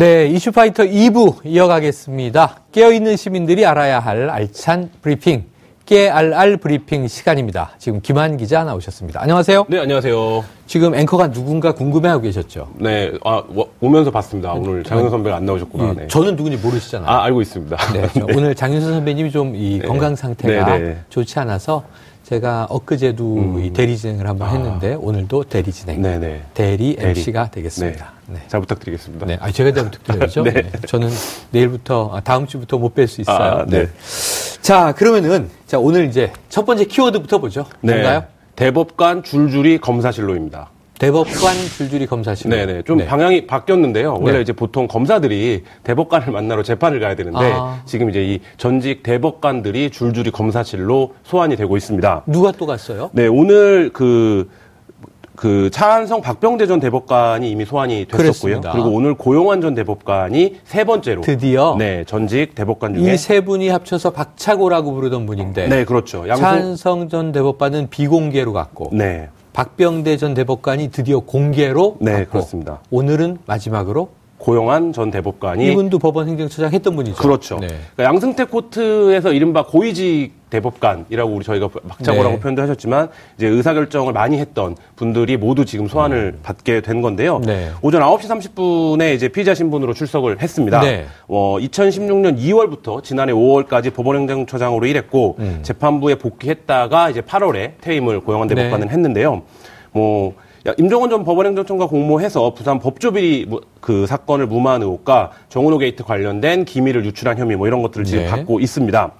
네, 이슈파이터 2부 이어가겠습니다. 깨어있는 시민들이 알아야 할 알찬 브리핑, 깨알알 브리핑 시간입니다. 지금 김한 기자 나오셨습니다. 안녕하세요. 네, 안녕하세요. 지금 앵커가 누군가 궁금해하고 계셨죠? 네, 아, 오면서 봤습니다. 오늘 장윤선 선배가 안 나오셨구나. 예, 네. 저는 누군지 모르시잖아요. 아, 알고 있습니다. 네, 저 오늘 장윤선 선배님이 좀이 네. 건강 상태가 네, 네. 좋지 않아서 제가 엊그제도 이 대리 진행을 한번 아. 했는데 오늘도 대리 진행, 네, 네. 대리 대리. MC가 되겠습니다. 네. 잘 부탁드리겠습니다. 네, 아, 제가 잘 부탁드려야죠. 네. 네, 저는 내일부터, 아, 다음 주부터 못 뵐 수 있어요. 아, 네. 자, 그러면은, 자, 오늘 이제 첫 번째 키워드부터 보죠. 네. 뭔가요? 대법관 줄줄이 검사실로입니다. 대법관 줄줄이 검사실. 네네. 좀 방향이 바뀌었는데요. 원래 네. 이제 보통 검사들이 대법관을 만나러 재판을 가야 되는데 아. 지금 이제 이 전직 대법관들이 줄줄이 검사실로 소환이 되고 있습니다. 누가 또 갔어요? 네, 오늘 그, 그 차한성 박병대 전 대법관이 이미 소환이 됐었고요. 그렇습니다. 그리고 오늘 고용환 전 대법관이 세 번째로 드디어 네, 전직 대법관 중에 이 세 분이 합쳐서 박차고라고 부르던 분인데. 네, 그렇죠. 양성 차한성 전 대법관은 비공개로 갔고. 네. 박병대 전 대법관이 드디어 공개로 네, 갔고. 그렇습니다. 오늘은 마지막으로 고용환 전 대법관이 이분도 법원 행정처장 했던 분이죠. 그렇죠. 네. 그러니까 양승태 코트에서 이른바 고위직 대법관이라고 우리 저희가 박차고라고 네. 표현도 하셨지만 이제 의사 결정을 많이 했던 분들이 모두 지금 소환을 받게 된 건데요. 음. 네. 오전 9시 30분에 이제 피의자 신분으로 출석을 했습니다. 네. 어, 2016년 2월부터 지난해 5월까지 법원행정처장으로 일했고 음. 재판부에 복귀했다가 이제 8월에 퇴임을 고영한 네. 대법관은 했는데요. 뭐 야, 임종헌 전 법원행정처 차장과 공모해서 부산 법조비리 무- 그 사건을 무마한 의혹과 정운호 게이트 관련된 기밀을 유출한 혐의 뭐 이런 것들을 지금 네. 받고 있습니다.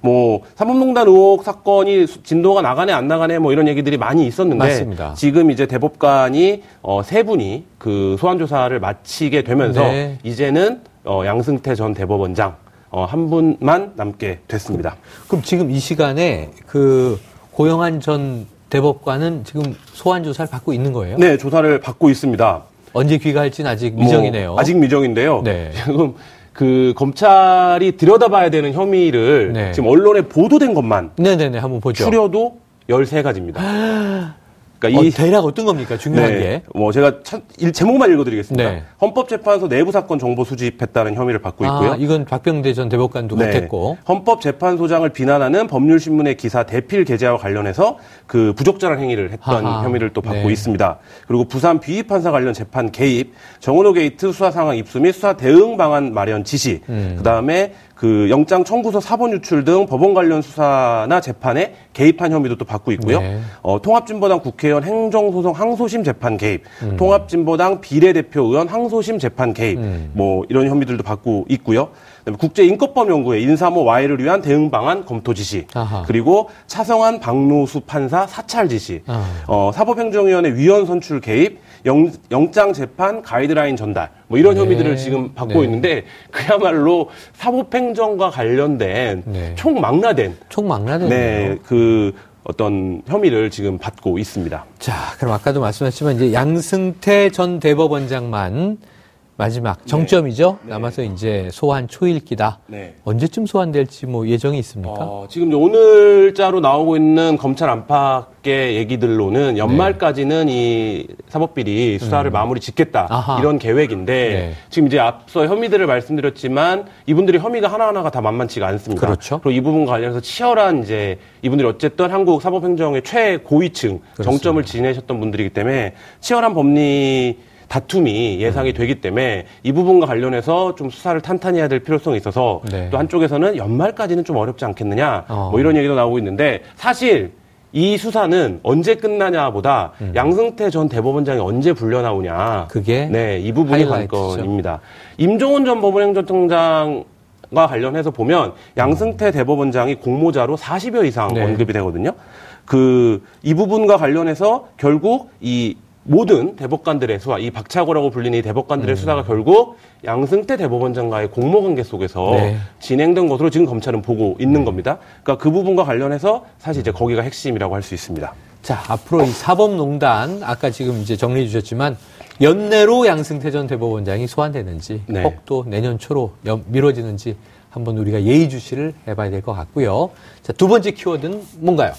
뭐 사법농단 의혹 사건이 수- 진도가 나가네 안 나가네 뭐 이런 얘기들이 많이 있었는데 맞습니다. 지금 이제 대법관이 어, 세 분이 그 소환 조사를 마치게 되면서 네. 이제는 어, 양승태 전 대법원장 어, 한 분만 남게 됐습니다. 그럼 지금 이 시간에 그 고영한 전 대법관은 지금 소환 조사를 받고 있는 거예요? 네, 조사를 받고 있습니다. 언제 귀가할지는 아직 미정이네요. 뭐, 아직 미정인데요. 네. 지금 그 검찰이 들여다봐야 되는 혐의를 네. 지금 언론에 보도된 것만 네네네 한번 보죠. 추려도 13가지입니다. 그러니까 어, 이 대략 어떤 겁니까? 중요한 네, 게. 뭐 제가 첫- 일- 제목만 읽어드리겠습니다. 네. 헌법재판소 내부 사건 정보 수집했다는 혐의를 받고 있고요. 아, 이건 박병대 전 대법관도 네. 같았고. 헌법재판소장을 비난하는 법률신문의 기사 대필 게재와 관련해서 그 부적절한 행위를 했던 아하. 혐의를 또 받고 네. 있습니다. 그리고 부산 비위판사 관련 재판 개입, 정운호 게이트 수사 상황 입수 및 수사 대응 방안 마련 지시, 음. 그 다음에 그 영장 청구서 사본 유출 등 법원 관련 수사나 재판에 개입한 혐의도 또 받고 있고요. 네. 어, 통합진보당 국회의원 행정소송 항소심 재판 개입, 음. 통합진보당 비례대표 의원 항소심 재판 개입, 음. 뭐 이런 혐의들도 받고 있고요. 그다음에 국제인권법 연구회 인사모 와해를 위한 대응 방안 검토 지시, 아하. 그리고 차성한 박노수 판사 사찰 지시, 아. 어, 사법행정위원회 위원 선출 개입, 영, 영장 재판 가이드라인 전달, 뭐 이런 네. 혐의들을 지금 받고 네. 있는데 그야말로 사법행정과 관련된 네. 총망라된 총망라됐네요. 네, 그 어떤 혐의를 지금 받고 있습니다. 자, 그럼 아까도 말씀하셨지만 이제 양승태 전 대법원장만 마지막 정점이죠. 남아서 이제 소환 초일기다. 네. 언제쯤 소환될지 뭐 예정이 있습니까? 어, 지금 오늘자로 나오고 있는 검찰 안팎의 얘기들로는 연말까지는 이 사법비리 수사를 마무리 짓겠다 음. 아하. 이런 계획인데 네. 지금 이제 앞서 혐의들을 말씀드렸지만 이분들이 혐의가 하나하나가 다 만만치가 않습니다. 그렇죠. 리고 이 부분과 관련해서 치열한 이제 이분들이 어쨌든 한국 사법행정의 최고위층 정점을 지내셨던 분들이기 때문에 치열한 법리 다툼이 예상이 되기 때문에 이 부분과 관련해서 좀 수사를 탄탄히 해야 될 필요성이 있어서 네. 또 한쪽에서는 연말까지는 좀 어렵지 않겠느냐 어. 뭐 이런 얘기도 나오고 있는데 사실 이 수사는 언제 끝나냐보다 양승태 전 대법원장이 언제 불려 나오냐 음. 그게 네, 이 부분이. 관건입니다. 임종원 전 법원행정청장 과 관련해서 보면 양승태 대법원장이 공모자로 40여 이상 네. 언급이 되거든요. 그 이 부분과 관련해서 결국 이 모든 대법관들의 수사, 이 박차고라고 불리는 이 대법관들의 수사가 결국 양승태 대법원장과의 공모 관계 속에서 음. 네. 진행된 것으로 지금 검찰은 보고 있는 겁니다. 그러니까 그 부분과 관련해서 사실 이제 거기가 핵심이라고 할 수 있습니다. 자, 앞으로 이 사법농단, 아까 지금 이제 정리해 주셨지만, 연내로 양승태 전 대법원장이 소환되는지, 네. 혹또 내년 초로 연- 미뤄지는지 한번 우리가 예의주시를 해봐야 될 것 같고요. 자, 두 번째 키워드는 뭔가요?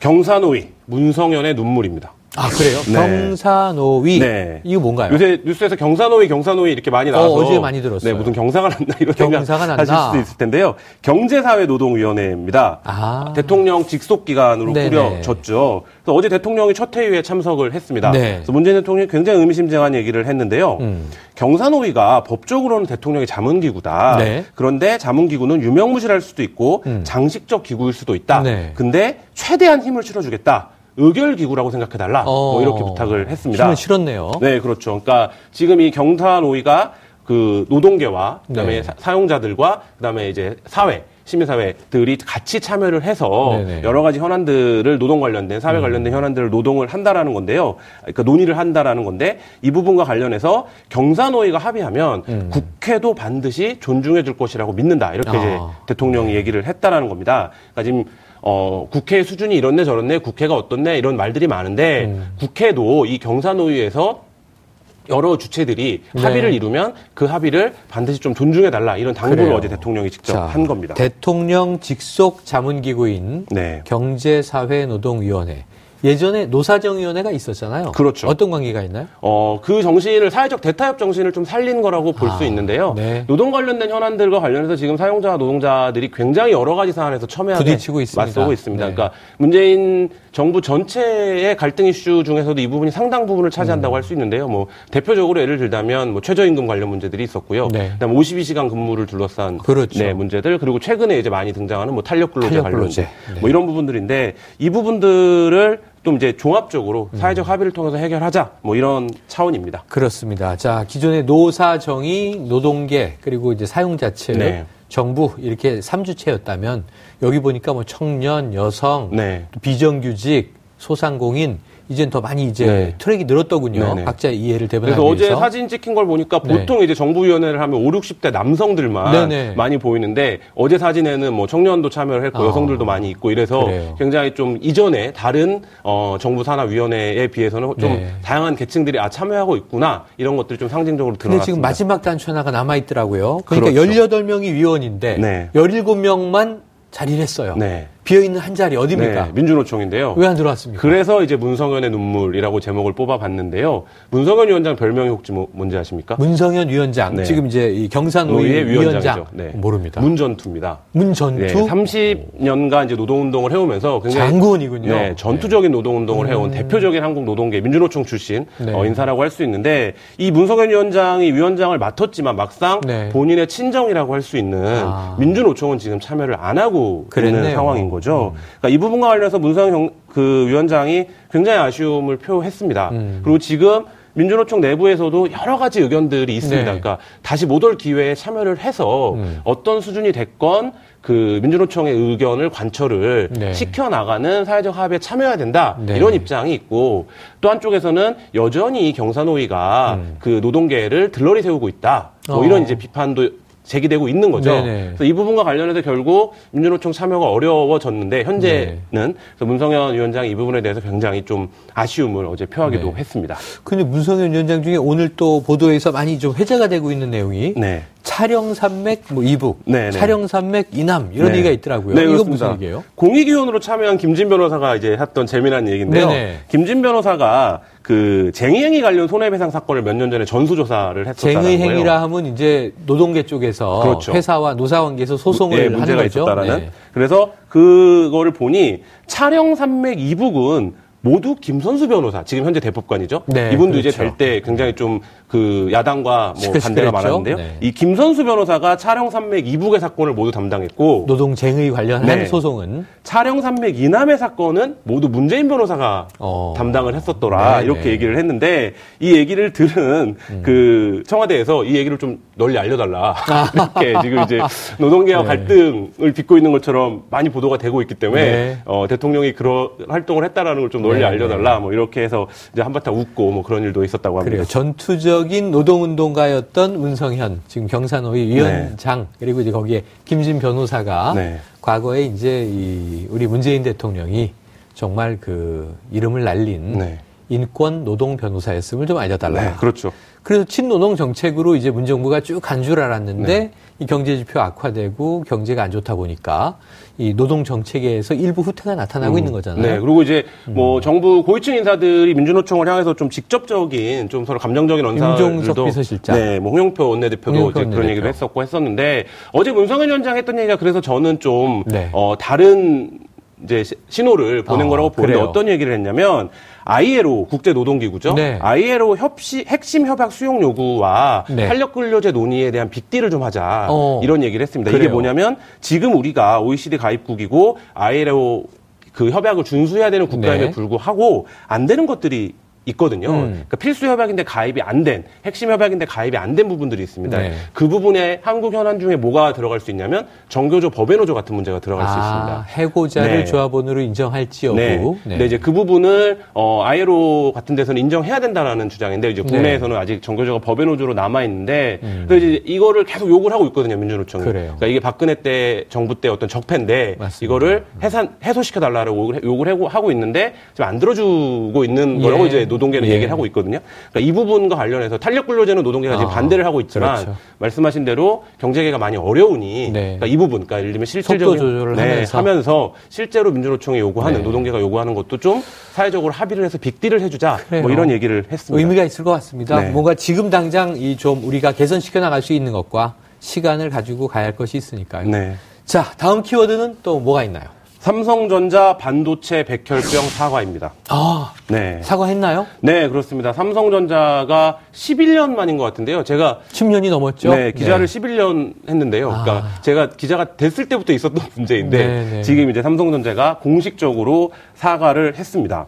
경사노위 문성현의 눈물입니다. 아 그래요? 네. 경사노위. 네. 이거 뭔가요? 요새 뉴스에서 경사노위, 경사노위 이렇게 많이 나와서 어, 어제 많이 들었어요. 네, 무슨 경사가 났나 이런 경사가 생각? 하실 수도 있을 텐데요. 경제사회노동위원회입니다. 아. 대통령 직속 기관으로 네네. 꾸려졌죠. 그래서 어제 대통령이 첫 회의에 참석을 했습니다. 네. 그래서 문재인 대통령이 굉장히 의미심장한 얘기를 했는데요. 음. 경사노위가 법적으로는 대통령의 자문기구다. 네. 그런데 자문기구는 유명무실할 수도 있고 장식적 기구일 수도 있다. 음. 네. 근데 최대한 힘을 실어주겠다. 의결 기구라고 생각해달라. 뭐 이렇게 어, 부탁을 했습니다. 힘을 실었네요. 네, 그렇죠. 그러니까 지금 이 경사노위가 그 노동계와 그다음에 네. 사- 사용자들과 그다음에 이제 사회 시민사회들이 같이 참여를 해서 네네. 음. 여러 가지 현안들을 노동 관련된 사회 관련된 현안들을 노동을 한다라는 건데요. 그러니까 논의를 한다라는 건데 이 부분과 관련해서 경사노위가 합의하면 음. 국회도 반드시 존중해 줄 것이라고 믿는다. 이렇게 이제 아. 네. 대통령이 얘기를 했다라는 겁니다. 그러니까 지금 어, 국회 수준이 이렇네 저렇네 국회가 어떻네 이런 말들이 많은데 음. 국회도 이 경사노위에서 여러 주체들이 네. 합의를 이루면 그 합의를 반드시 좀 존중해 달라 이런 당부를 그래요. 어제 대통령이 직접 자, 한 겁니다. 대통령 직속 자문기구인 네. 경제사회노동위원회. 예전에 노사정위원회가 있었잖아요. 그렇죠. 어떤 관계가 있나요? 어, 그 정신을 사회적 대타협 정신을 좀 살린 거라고 볼수 아, 있는데요. 네. 노동 관련된 현안들과 관련해서 지금 사용자와 노동자들이 굉장히 여러 가지 사안에서 첨예하게 부딪히고 있습니다. 맞서고 있습니다. 네. 그러니까 문재인 정부 전체의 갈등 이슈 중에서도 이 부분이 상당 부분을 차지한다고 음. 할수 있는데요. 뭐 대표적으로 예를 들자면 뭐 최저임금 관련 문제들이 있었고요. 네. 그다음 52시간 근무를 둘러싼 그렇죠. 네, 문제들 그리고 최근에 이제 많이 등장하는 뭐 탄력 근로제 관련. 네. 네. 뭐 이런 부분들인데 이 부분들을 좀 이제 종합적으로 음. 사회적 합의를 통해서 해결하자 뭐 이런 차원입니다. 그렇습니다. 자, 기존의 노사정의, 노동계, 그리고 이제 사용자 측, 네. 정부 이렇게 삼주체였다면 여기 보니까 뭐 청년, 여성, 네. 또 비정규직, 소상공인 이젠 더 많이 이제 네. 트랙이 늘었더군요. 네네. 각자 이해를 대변하기 그래서 어제 위해서. 사진 찍힌 걸 보니까 네. 보통 이제 정부위원회를 하면 5, 60대 남성들만 네네. 많이 보이는데 어제 사진에는 뭐 청년도 참여를 했고 아. 여성들도 많이 있고 이래서 그래요. 굉장히 좀 이전에 다른 어, 정부 산하 위원회에 비해서는 좀 네. 다양한 계층들이 아 참여하고 있구나 이런 것들이 좀 상징적으로 근데 드러났습니다. 지금 마지막 단추 하나가 남아 있더라고요. 그러니까 그렇죠. 18명이 위원인데 네. 17명만 자리를 했어요. 네. 비어 있는 한 자리 어디입니까? 네, 민주노총인데요. 왜 안 들어왔습니까? 그래서 이제 문성현의 눈물이라고 제목을 뽑아봤는데요. 문성현 위원장 별명이 혹시 뭐, 뭔지 아십니까? 문성현 위원장 네. 지금 이제 노위의 위원장. 네. 모릅니다. 문전투입니다. 문전투 네, 30년간 이제 노동운동을 해오면서 굉장히 장군이군요. 네, 전투적인 노동운동을 해온 대표적인 한국 노동계 민주노총 출신 네. 어, 인사라고 할 수 있는데 이 문성현 위원장이 위원장을 맡았지만 막상 네. 본인의 친정이라고 할 수 있는 아. 민주노총은 지금 참여를 안 하고 그랬네요. 있는 상황인 거죠. 그러니까 이 부분과 관련해서 경- 그 위원장이 굉장히 아쉬움을 표했습니다. 음. 그리고 지금 민주노총 내부에서도 여러 가지 의견들이 있습니다. 네. 그러니까 다시 못 올 기회에 참여를 해서 음. 어떤 수준이 됐건 그 민주노총의 의견을 관철을 네. 시켜 나가는 사회적 합의에 참여해야 된다 네. 이런 입장이 있고 또 한쪽에서는 여전히 경사노위가 그 노동계를 들러리 세우고 있다 뭐 음. 어. 이런 이제 비판도 제기되고 있는 거죠. 네네. 그래서 이 부분과 관련해서 결국 민주노총 참여가 어려워졌는데 현재는 네. 그래서 문성현 위원장이 이 부분에 대해서 굉장히 좀 아쉬움을 어제 표하기도 네. 했습니다. 근데 문성현 위원장 중에 오늘 또 보도에서 많이 좀 회자가 되고 있는 내용이 네. 촬영 산맥 뭐 이북, 네, 네. 촬영 산맥 이남 이런 네. 얘기가 있더라고요. 네, 이거 그렇습니다. 무슨 얘기예요? 공익위원으로 참여한 김진 변호사가 이제 했던 재미난 얘기인데요. 네네. 김진 변호사가 그 쟁의행위 관련 손해배상 사건을 몇 년 전에 전수조사를 했었다는 거예요. 쟁의행위라 하면 이제 노동계 쪽에서 그렇죠. 회사와 노사관계에서 소송을 예, 하는 문제가 거죠. 있었다라는. 네. 그래서 그거를 보니 촬영 산맥 이북은 모두 김선수 변호사, 지금 현재 대법관이죠. 네, 이분도 이제 그렇죠. 될때 굉장히 좀 그 야당과 뭐. 반대가 많았는데요. 네. 이 김선수 변호사가 촬영 산맥 이북의 사건을 모두 담당했고 노동쟁의 관련한 네. 소송은 촬영 산맥 이남의 사건은 모두 문재인 변호사가 어. 담당을 했었더라 네, 이렇게 네. 얘기를 했는데 이 얘기를 들은 그 청와대에서 이 얘기를 좀 널리 알려달라 이렇게 지금 이제 노동계와 네. 갈등을 빚고 있는 것처럼 많이 보도가 되고 있기 때문에 네. 어, 대통령이 그런 활동을 했다라는 걸좀 널리 네, 알려달라 뭐 이렇게 해서 이제 한바탕 웃고 뭐 그런 일도 있었다고 합니다. 그래요. 전투적인 노동운동가였던 문성현, 지금 경산호위 위원장, 그리고 이제 거기에 김진 변호사가 네. 과거에 이제 이 우리 문재인 대통령이 정말 그 이름을 날린 네. 인권 노동 변호사였음을 좀 알려달라. 네, 그렇죠. 그래서 친노동 정책으로 이제 문정부가 쭉 간 줄 알았는데 네. 이 경제 지표 악화되고 경제가 안 좋다 보니까 이 노동 정책에서 일부 후퇴가 나타나고 음, 있는 거잖아요. 네. 그리고 이제 음. 뭐 정부 고위층 인사들이 민주노총을 향해서 좀 직접적인 좀 서로 감정적인 언사들도 비서실장. 네. 뭐 홍영표 원내대표도 홍영표 원내대표. 그런 얘기를 했었고 했었는데 어제 문성현 위원장 했던 얘기가 그래서 저는 좀 네. 어, 다른 이제 신호를 보낸 어, 거라고 보는데. 어떤 얘기를 했냐면 ILO 국제노동기구죠. 네. ILO 협시 핵심 협약 수용 요구와 네. 탄력 근로제 논의에 대한 빅딜을 좀 하자 어, 이런 얘기를 했습니다. 그래요. 이게 뭐냐면 지금 우리가 OECD 가입국이고 ILO 그 협약을 준수해야 되는 국가임에 네. 불구하고 안 되는 것들이 있거든요. 음. 그러니까 필수 협약인데 가입이 안 된, 핵심 협약인데 가입이 안 된 부분들이 있습니다. 네. 그 부분에 한국 현안 중에 뭐가 들어갈 수 있냐면 정교조 법외노조 같은 문제가 들어갈 아, 수 있습니다. 해고자를 네. 조합원으로 인정할지 여부. 네. 네. 네. 이제 그 부분을 어, 아이로 같은 데서는 인정해야 된다라는 주장인데 이제 국내에서는 네. 아직 정교조가 법외노조로 남아 있는데 음. 그래서 이제 이거를 계속 욕을 하고 있거든요 민주노총이. 그래요. 그러니까 이게 박근혜 때 정부 때 어떤 적폐인데 맞습니다. 이거를 해산 해소시켜 달라고 욕을 하고 있는데 지금 안 들어주고 있는 거라고 예. 이제 노동계는 예. 얘기를 하고 있거든요. 그러니까 이 부분과 관련해서 탄력 근로제는 노동계가 지금 아, 반대를 하고 있지만 그렇죠. 말씀하신 대로 경제계가 많이 어려우니 네. 그러니까 이 부분, 그러니까 예를 들면 실질적인 조절을 네, 하면서. 하면서 실제로 민주노총이 요구하는 네. 노동계가 요구하는 것도 좀 사회적으로 합의를 해서 빅딜을 해주자 그래요. 뭐 이런 얘기를 했습니다. 의미가 있을 것 같습니다. 네. 뭔가 지금 당장 이 좀 우리가 개선시켜 나갈 수 있는 것과 시간을 가지고 가야 할 것이 있으니까요. 네. 자, 다음 키워드는 또 뭐가 있나요? 삼성전자 반도체 백혈병 사과입니다. 아, 네. 사과했나요? 네, 그렇습니다. 삼성전자가 11년 만인 것 같은데요. 제가 10년이 넘었죠. 네, 기자를 네. 11년 했는데요. 아. 그러니까 제가 기자가 됐을 때부터 있었던 문제인데 네, 네. 지금 이제 삼성전자가 공식적으로 사과를 했습니다.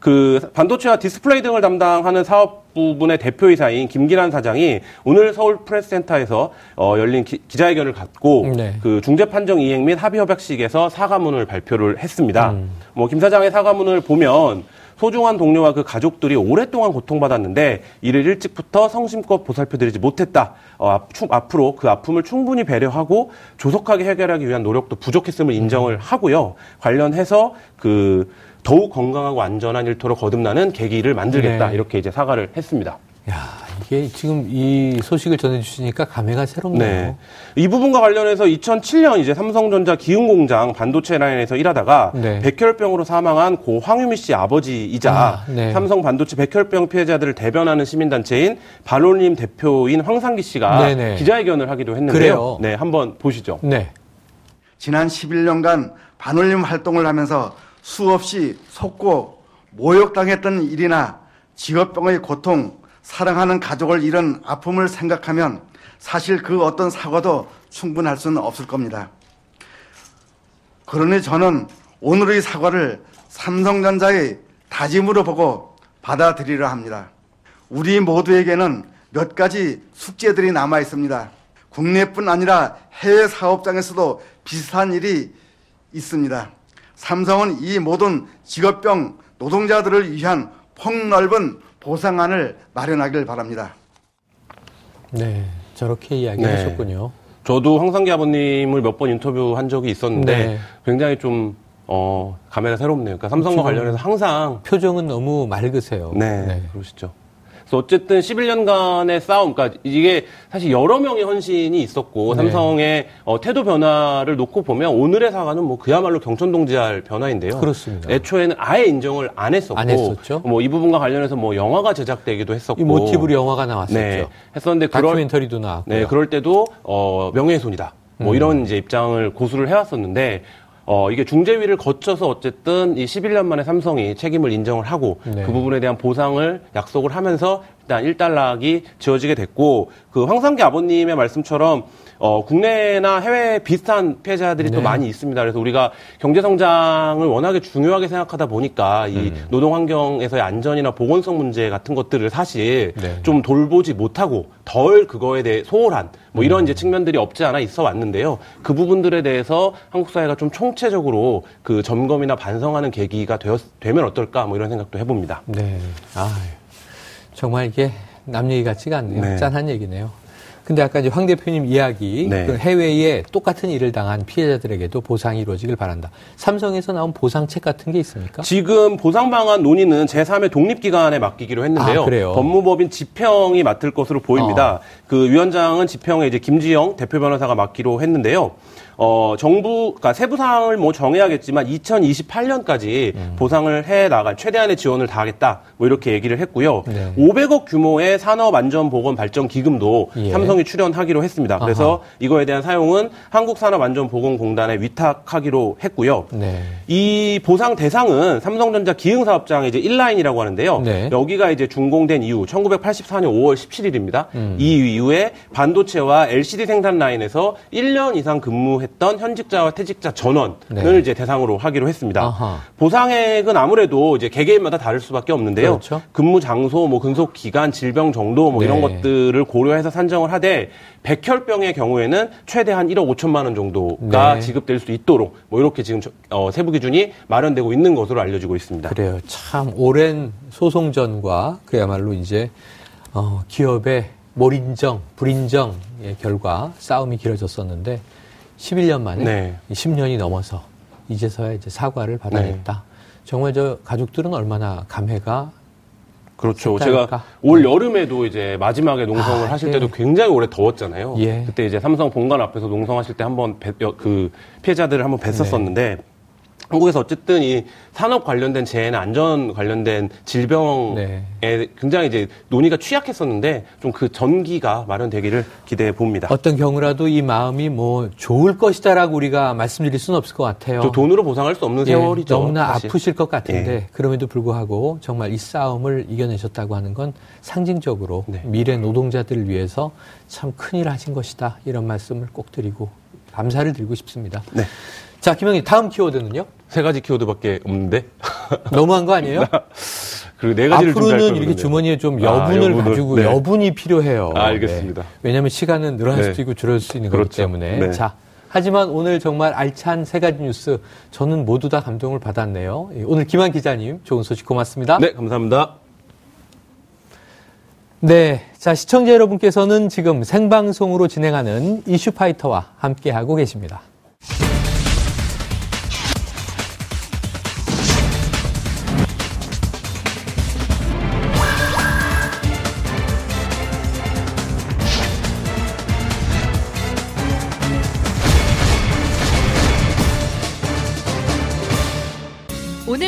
그 반도체와 디스플레이 등을 담당하는 사업 부분의 대표이사인 김기남 사장이 오늘 서울 프레스센터에서 어, 열린 기, 자회견을 갖고 네. 그 중재 판정 이행 및 합의 협약식에서 사과문을 발표를 했습니다. 음. 뭐김 사장의 사과문을 보면 소중한 동료와 그 가족들이 오랫동안 고통받았는데 이를 일찍부터 성심껏 보살펴드리지 못했다. 어, 앞으로 그 아픔을 충분히 배려하고 조속하게 해결하기 위한 노력도 부족했음을 인정을 음. 하고요. 관련해서 그 더욱 건강하고 안전한 일터로 거듭나는 계기를 만들겠다 네. 이렇게 이제 사과를 했습니다. 야, 이게 지금 이 소식을 전해주시니까 감회가 새롭네요. 네. 이 부분과 관련해서 2007년 이제 삼성전자 기흥공장 반도체 라인에서 일하다가 네. 백혈병으로 사망한 고 황유미 씨 아버지이자 아, 네. 삼성 반도체 백혈병 피해자들을 대변하는 시민단체인 발로님 대표인 황상기 씨가 네네. 네. 기자회견을 하기도 했는데요. 그래요. 네, 한번 보시죠. 네. 지난 11년간 반올림 활동을 하면서 수없이 속고 모욕당했던 일이나 직업병의 고통, 사랑하는 가족을 잃은 아픔을 생각하면 사실 그 어떤 사과도 충분할 수는 없을 겁니다. 그러니 저는 오늘의 사과를 삼성전자의 다짐으로 보고 받아들이려 합니다. 우리 모두에게는 몇 가지 숙제들이 남아 있습니다. 국내뿐 아니라 해외 사업장에서도 비슷한 일이 있습니다. 삼성은 이 모든 직업병 노동자들을 위한 폭넓은 보상안을 마련하길 바랍니다. 네, 저렇게 이야기하셨군요. 네. 저도 황상기 아버님을 몇 번 인터뷰한 적이 있었는데 네. 굉장히 좀 어, 감회가 새롭네요. 그러니까 삼성과 관련해서 항상 표정은 너무 맑으세요. 네, 네. 그러시죠. 그래서 어쨌든 11년간의 싸움, 그러니까 이게 사실 여러 명의 헌신이 있었고 네. 삼성의 어, 태도 변화를 놓고 보면 오늘의 사과는 뭐 그야말로 경천동지할 변화인데요. 그렇습니다. 애초에는 아예 인정을 안 했었고, 안 했었죠. 뭐 이 부분과 관련해서 뭐 영화가 제작되기도 했었고, 이 모티브로 영화가 나왔었죠. 네, 했었는데 다큐멘터리도 나왔고, 네, 그럴 때도 어, 명예훼손이다. 뭐 음. 이런 이제 입장을 고수를 해왔었는데 어, 이게 중재위를 거쳐서 어쨌든 이 11년 만에 삼성이 책임을 인정을 하고 네. 그 부분에 대한 보상을 약속을 하면서 일단 일단락이 지어지게 됐고 그 황상기 아버님의 말씀처럼 어, 국내나 해외 비슷한 피해자들이 네. 또 많이 있습니다. 그래서 우리가 경제 성장을 워낙에 중요하게 생각하다 보니까 이 음. 노동 환경에서의 안전이나 보건성 문제 같은 것들을 사실 네. 좀 돌보지 못하고 덜 그거에 대해 소홀한 뭐 이런 음. 이제 측면들이 없지 않아 있어 왔는데요. 그 부분들에 대해서 한국 사회가 좀 총체적으로 그 점검이나 반성하는 계기가 되었, 되면 어떨까 뭐 이런 생각도 해봅니다. 네. 아, 정말 이게 남 얘기 같지가 않네요. 네. 짠한 얘기네요. 근데 아까 이제 황 대표님 이야기 네. 그 해외에 똑같은 일을 당한 피해자들에게도 보상이 이루어지길 바란다. 삼성에서 나온 보상책 같은 게 있습니까? 지금 보상 방안 논의는 제3의 독립기관에 맡기기로 했는데요. 아, 그래요? 법무법인 지평이 맡을 것으로 보입니다. 어. 그 위원장은 지평에 이제 김지영 대표 변호사가 맡기로 했는데요. 어, 정부, 그러니까 세부 사항을 뭐 정해야겠지만 2028년까지 음. 보상을 해 나갈 최대한의 지원을 다하겠다. 뭐 이렇게 얘기를 했고요. 네. 500억 규모의 산업안전보건발전 기금도 예. 삼성이 출연하기로 했습니다. 그래서 아하. 이거에 대한 사용은 한국산업안전보건공단에 위탁하기로 했고요. 네. 이 보상 대상은 삼성전자 기흥사업장의 이제 1라인이라고 하는데요. 네. 여기가 이제 준공된 이후 1984년 5월 17일입니다. 음. 이 이후에 반도체와 LCD 생산 라인에서 1년 이상 근무했 던 현직자와 퇴직자 전원을 네. 이제 대상으로 하기로 했습니다. 아하. 보상액은 아무래도 이제 개개인마다 다를 수밖에 없는데요. 그렇죠. 근무 장소, 뭐 근속 기간, 질병 정도 뭐 이런 네. 것들을 고려해서 산정을 하되 백혈병의 경우에는 최대한 1억 5천만 원 정도가 네. 지급될 수 있도록 뭐 이렇게 지금 저- 어, 세부 기준이 마련되고 있는 것으로 알려지고 있습니다. 그래요. 참 오랜 소송전과 그야말로 이제 어, 기업의 몰인정, 불인정의 결과 싸움이 길어졌었는데 11년 만에 네. 10년이 넘어서 이제서야 이제 사과를 받아냈다. 정말 저 가족들은 얼마나 감회가 그렇죠. 색다를까? 제가 올 여름에도 이제 마지막에 농성을 아, 하실 네. 때도 굉장히 오래 더웠잖아요. 예. 그때 이제 삼성 본관 앞에서 농성하실 때 한번 그 피해자들을 한번 뵀었었는데 네. 한국에서 어쨌든 이 산업 관련된 재해나 안전 관련된 질병에 네. 굉장히 이제 논의가 취약했었는데 좀 그 전기가 마련되기를 기대해 봅니다. 어떤 경우라도 이 마음이 뭐 좋을 것이다라고 우리가 말씀드릴 수는 없을 것 같아요. 저 돈으로 보상할 수 없는 예, 세월이죠. 너무나 사실. 아프실 것 같은데 예. 그럼에도 불구하고 정말 이 싸움을 이겨내셨다고 하는 건 상징적으로 네. 미래 노동자들을 위해서 참 큰일 하신 것이다 이런 말씀을 꼭 드리고 감사를 드리고 싶습니다. 네. 자 김영희 다음 키워드는요? 세 가지 키워드밖에 없는데 너무한 거 아니에요? 그리고 네 가지를 앞으로는 이렇게. 주머니에 좀 아, 여분을 여분을, 가지고 네. 여분이 필요해요. 아, 알겠습니다. 네. 왜냐하면 시간은 늘어날 네. 수도 있고 줄어들 수 있는 거기 그렇죠. 때문에. 네. 자, 하지만 오늘 정말 알찬 세 가지 뉴스 저는 모두 다 감동을 받았네요. 예, 오늘 김한 기자님 좋은 소식 고맙습니다. 네, 감사합니다. 네. 자, 시청자 여러분께서는 지금 생방송으로 진행하는 이슈파이터와 함께하고 계십니다.